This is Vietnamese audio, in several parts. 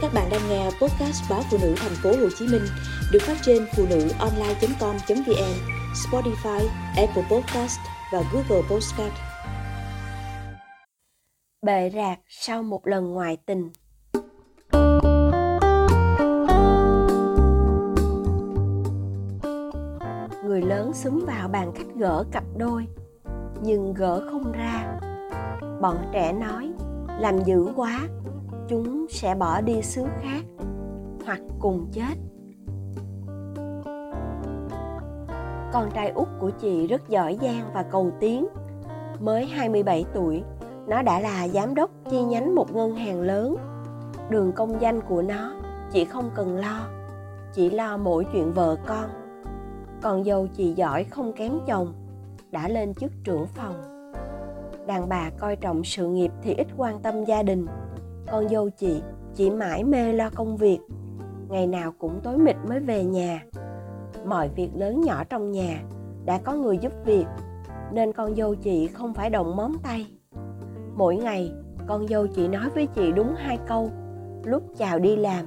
Các bạn đang nghe podcast báo phụ nữ thành phố Hồ Chí Minh được phát trên phụ nữ online.com.vn, Spotify, Apple Podcast và Google Podcast. Bệ rạc sau một lần ngoại tình. Người lớn xúm vào bàn khách gỡ cặp đôi, nhưng gỡ không ra. Bọn trẻ nói, làm dữ quá, chúng sẽ bỏ đi xứ khác hoặc cùng chết. Con trai út của chị rất giỏi giang và cầu tiến. Mới 27 tuổi, nó đã là giám đốc chi nhánh một ngân hàng lớn. Đường công danh của nó, chị không cần lo. Chỉ lo mỗi chuyện vợ con. Còn dâu chị giỏi không kém chồng, đã lên chức trưởng phòng. Đàn bà coi trọng sự nghiệp thì ít quan tâm gia đình con dâu chị chỉ mãi mê lo công việc. Ngày nào cũng tối mịt mới về nhà. Mọi việc lớn nhỏ trong nhà đã có người giúp việc, nên con dâu chị không phải động móng tay. Mỗi ngày, con dâu chị nói với chị đúng hai câu, lúc chào đi làm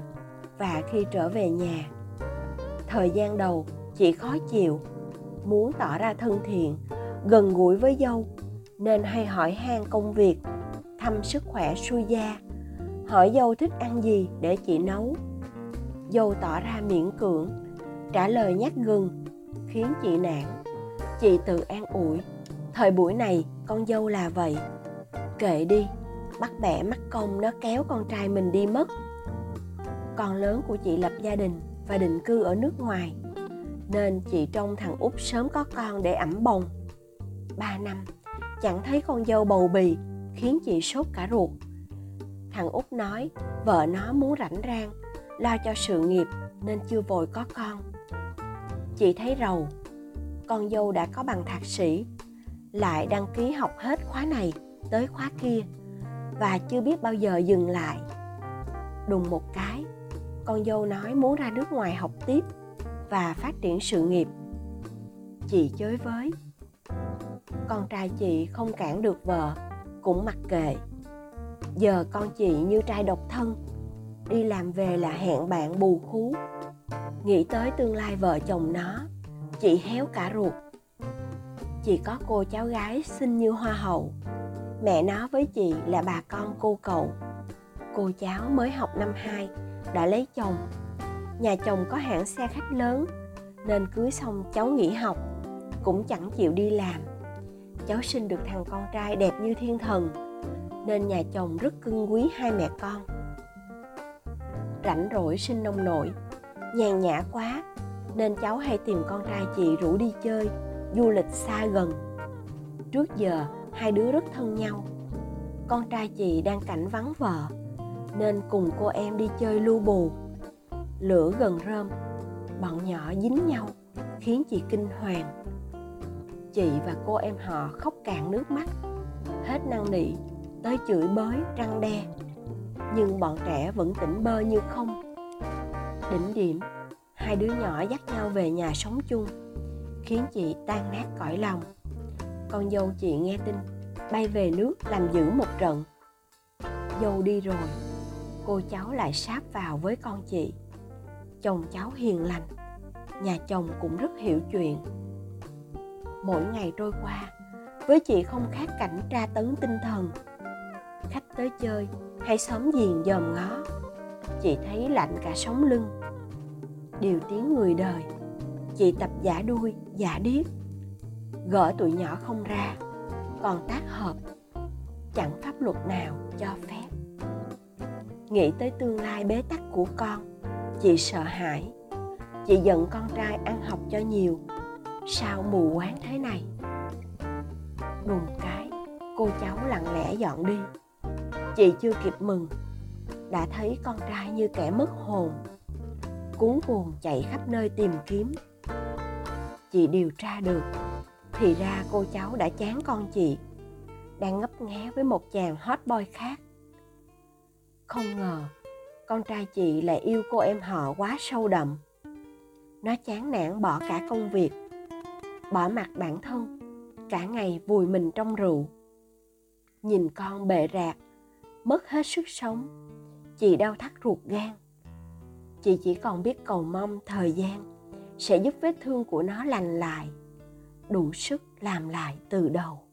và khi trở về nhà. Thời gian đầu, chị khó chịu, muốn tỏ ra thân thiện, gần gũi với dâu, nên hay hỏi han công việc, thăm sức khỏe xuôi da hỏi dâu thích ăn gì để chị nấu? Dâu tỏ ra miễn cưỡng, trả lời nhát gừng, khiến chị nản. Chị tự an ủi, thời buổi này con dâu là vậy. Kệ đi, bắt bẻ mắc công nó kéo con trai mình đi mất. Con lớn của chị lập gia đình và định cư ở nước ngoài, nên chị trông thằng út sớm có con để ẩm bồng. Ba năm, chẳng thấy con dâu bầu bì, khiến chị sốt cả ruột thằng út nói, vợ nó muốn rảnh rang, lo cho sự nghiệp nên chưa vội có con. Chị thấy rầu, con dâu đã có bằng thạc sĩ, lại đăng ký học hết khóa này tới khóa kia và chưa biết bao giờ dừng lại. Đùng một cái, con dâu nói muốn ra nước ngoài học tiếp và phát triển sự nghiệp. Chị chới với, con trai chị không cản được vợ, cũng mặc kệ giờ con chị như trai độc thân. Đi làm về là hẹn bạn bù khú. Nghĩ tới tương lai vợ chồng nó, chị héo cả ruột. Chị có cô cháu gái xinh như hoa hậu. Mẹ nó với chị là bà con cô cậu. Cô cháu mới học năm 2 đã lấy chồng. Nhà chồng có hãng xe khách lớn, nên cưới xong cháu nghỉ học, cũng chẳng chịu đi làm. Cháu sinh được thằng con trai đẹp như thiên thần nên nhà chồng rất cưng quý hai mẹ con. Rảnh rỗi sinh nông nổi, nhàn nhã quá, nên cháu hay tìm con trai chị rủ đi chơi, du lịch xa gần. Trước giờ, hai đứa rất thân nhau. Con trai chị đang cảnh vắng vợ, nên cùng cô em đi chơi lu bù. Lửa gần rơm, bọn nhỏ dính nhau, khiến chị kinh hoàng. Chị và cô em họ khóc cạn nước mắt, hết năng nỉ tới chửi bới, răng đe. Nhưng bọn trẻ vẫn tỉnh bơ như không. Đỉnh điểm, hai đứa nhỏ dắt nhau về nhà sống chung, khiến chị tan nát cõi lòng. Con dâu chị nghe tin, bay về nước làm giữ một trận. Dâu đi rồi, cô cháu lại sáp vào với con chị. Chồng cháu hiền lành, nhà chồng cũng rất hiểu chuyện. Mỗi ngày trôi qua, với chị không khác cảnh tra tấn tinh thần khách tới chơi, hay xóm giềng dòm ngó. Chị thấy lạnh cả sống lưng. Điều tiếng người đời, chị tập giả đuôi, giả điếc. Gỡ tụi nhỏ không ra, còn tác hợp, chẳng pháp luật nào cho phép. Nghĩ tới tương lai bế tắc của con, chị sợ hãi. Chị giận con trai ăn học cho nhiều. Sao mù quáng thế này? Đùng cái, cô cháu lặng lẽ dọn đi chị chưa kịp mừng. Đã thấy con trai như kẻ mất hồn. Cuốn cuồng chạy khắp nơi tìm kiếm. Chị điều tra được, thì ra cô cháu đã chán con chị, đang ngấp nghé với một chàng hot boy khác. Không ngờ, con trai chị lại yêu cô em họ quá sâu đậm. Nó chán nản bỏ cả công việc, bỏ mặt bản thân, cả ngày vùi mình trong rượu. Nhìn con bệ rạc mất hết sức sống. Chị đau thắt ruột gan. Chị chỉ còn biết cầu mong thời gian sẽ giúp vết thương của nó lành lại, đủ sức làm lại từ đầu.